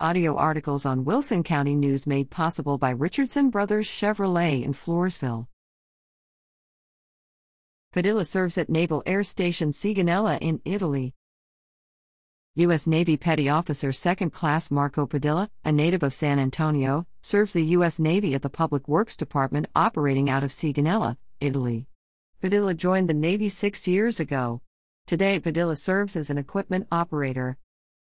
Audio articles on Wilson County News made possible by Richardson Brothers Chevrolet in Floresville. Padilla serves at Naval Air Station Sigonella in Italy. U.S. Navy Petty Officer 2nd Class Marco Padilla, a native of San Antonio, serves the U.S. Navy at the Public Works Department operating out of Sigonella, Italy. Padilla joined the Navy six years ago. Today, Padilla serves as an equipment operator.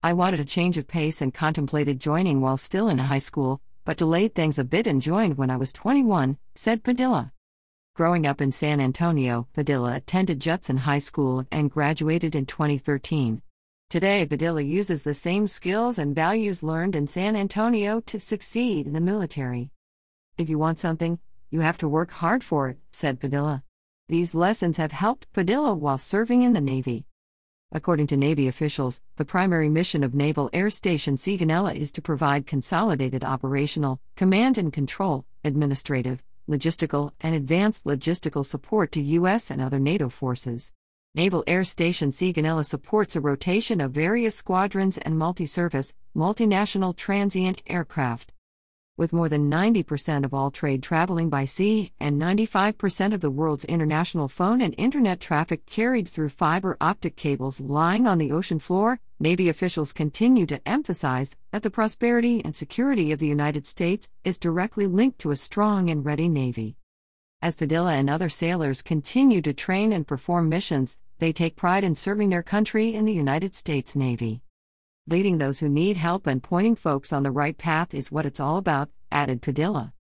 I wanted a change of pace and contemplated joining while still in high school, but delayed things a bit and joined when I was 21, said Padilla. Growing up in San Antonio, Padilla attended Judson High School and graduated in 2013. Today, Padilla uses the same skills and values learned in San Antonio to succeed in the military. If you want something, you have to work hard for it, said Padilla. These lessons have helped Padilla while serving in the Navy. According to Navy officials, the primary mission of Naval Air Station Sigonella is to provide consolidated operational, command and control, administrative, logistical, and advanced logistical support to U.S. and other NATO forces. Naval Air Station Sigonella supports a rotation of various squadrons and multi service, multinational transient aircraft with more than 90% of all trade traveling by sea and 95% of the world's international phone and internet traffic carried through fiber optic cables lying on the ocean floor, Navy officials continue to emphasize that the prosperity and security of the United States is directly linked to a strong and ready Navy. As Padilla and other sailors continue to train and perform missions, they take pride in serving their country in the United States Navy. Leading those who need help and pointing folks on the right path is what it's all about, added Padilla.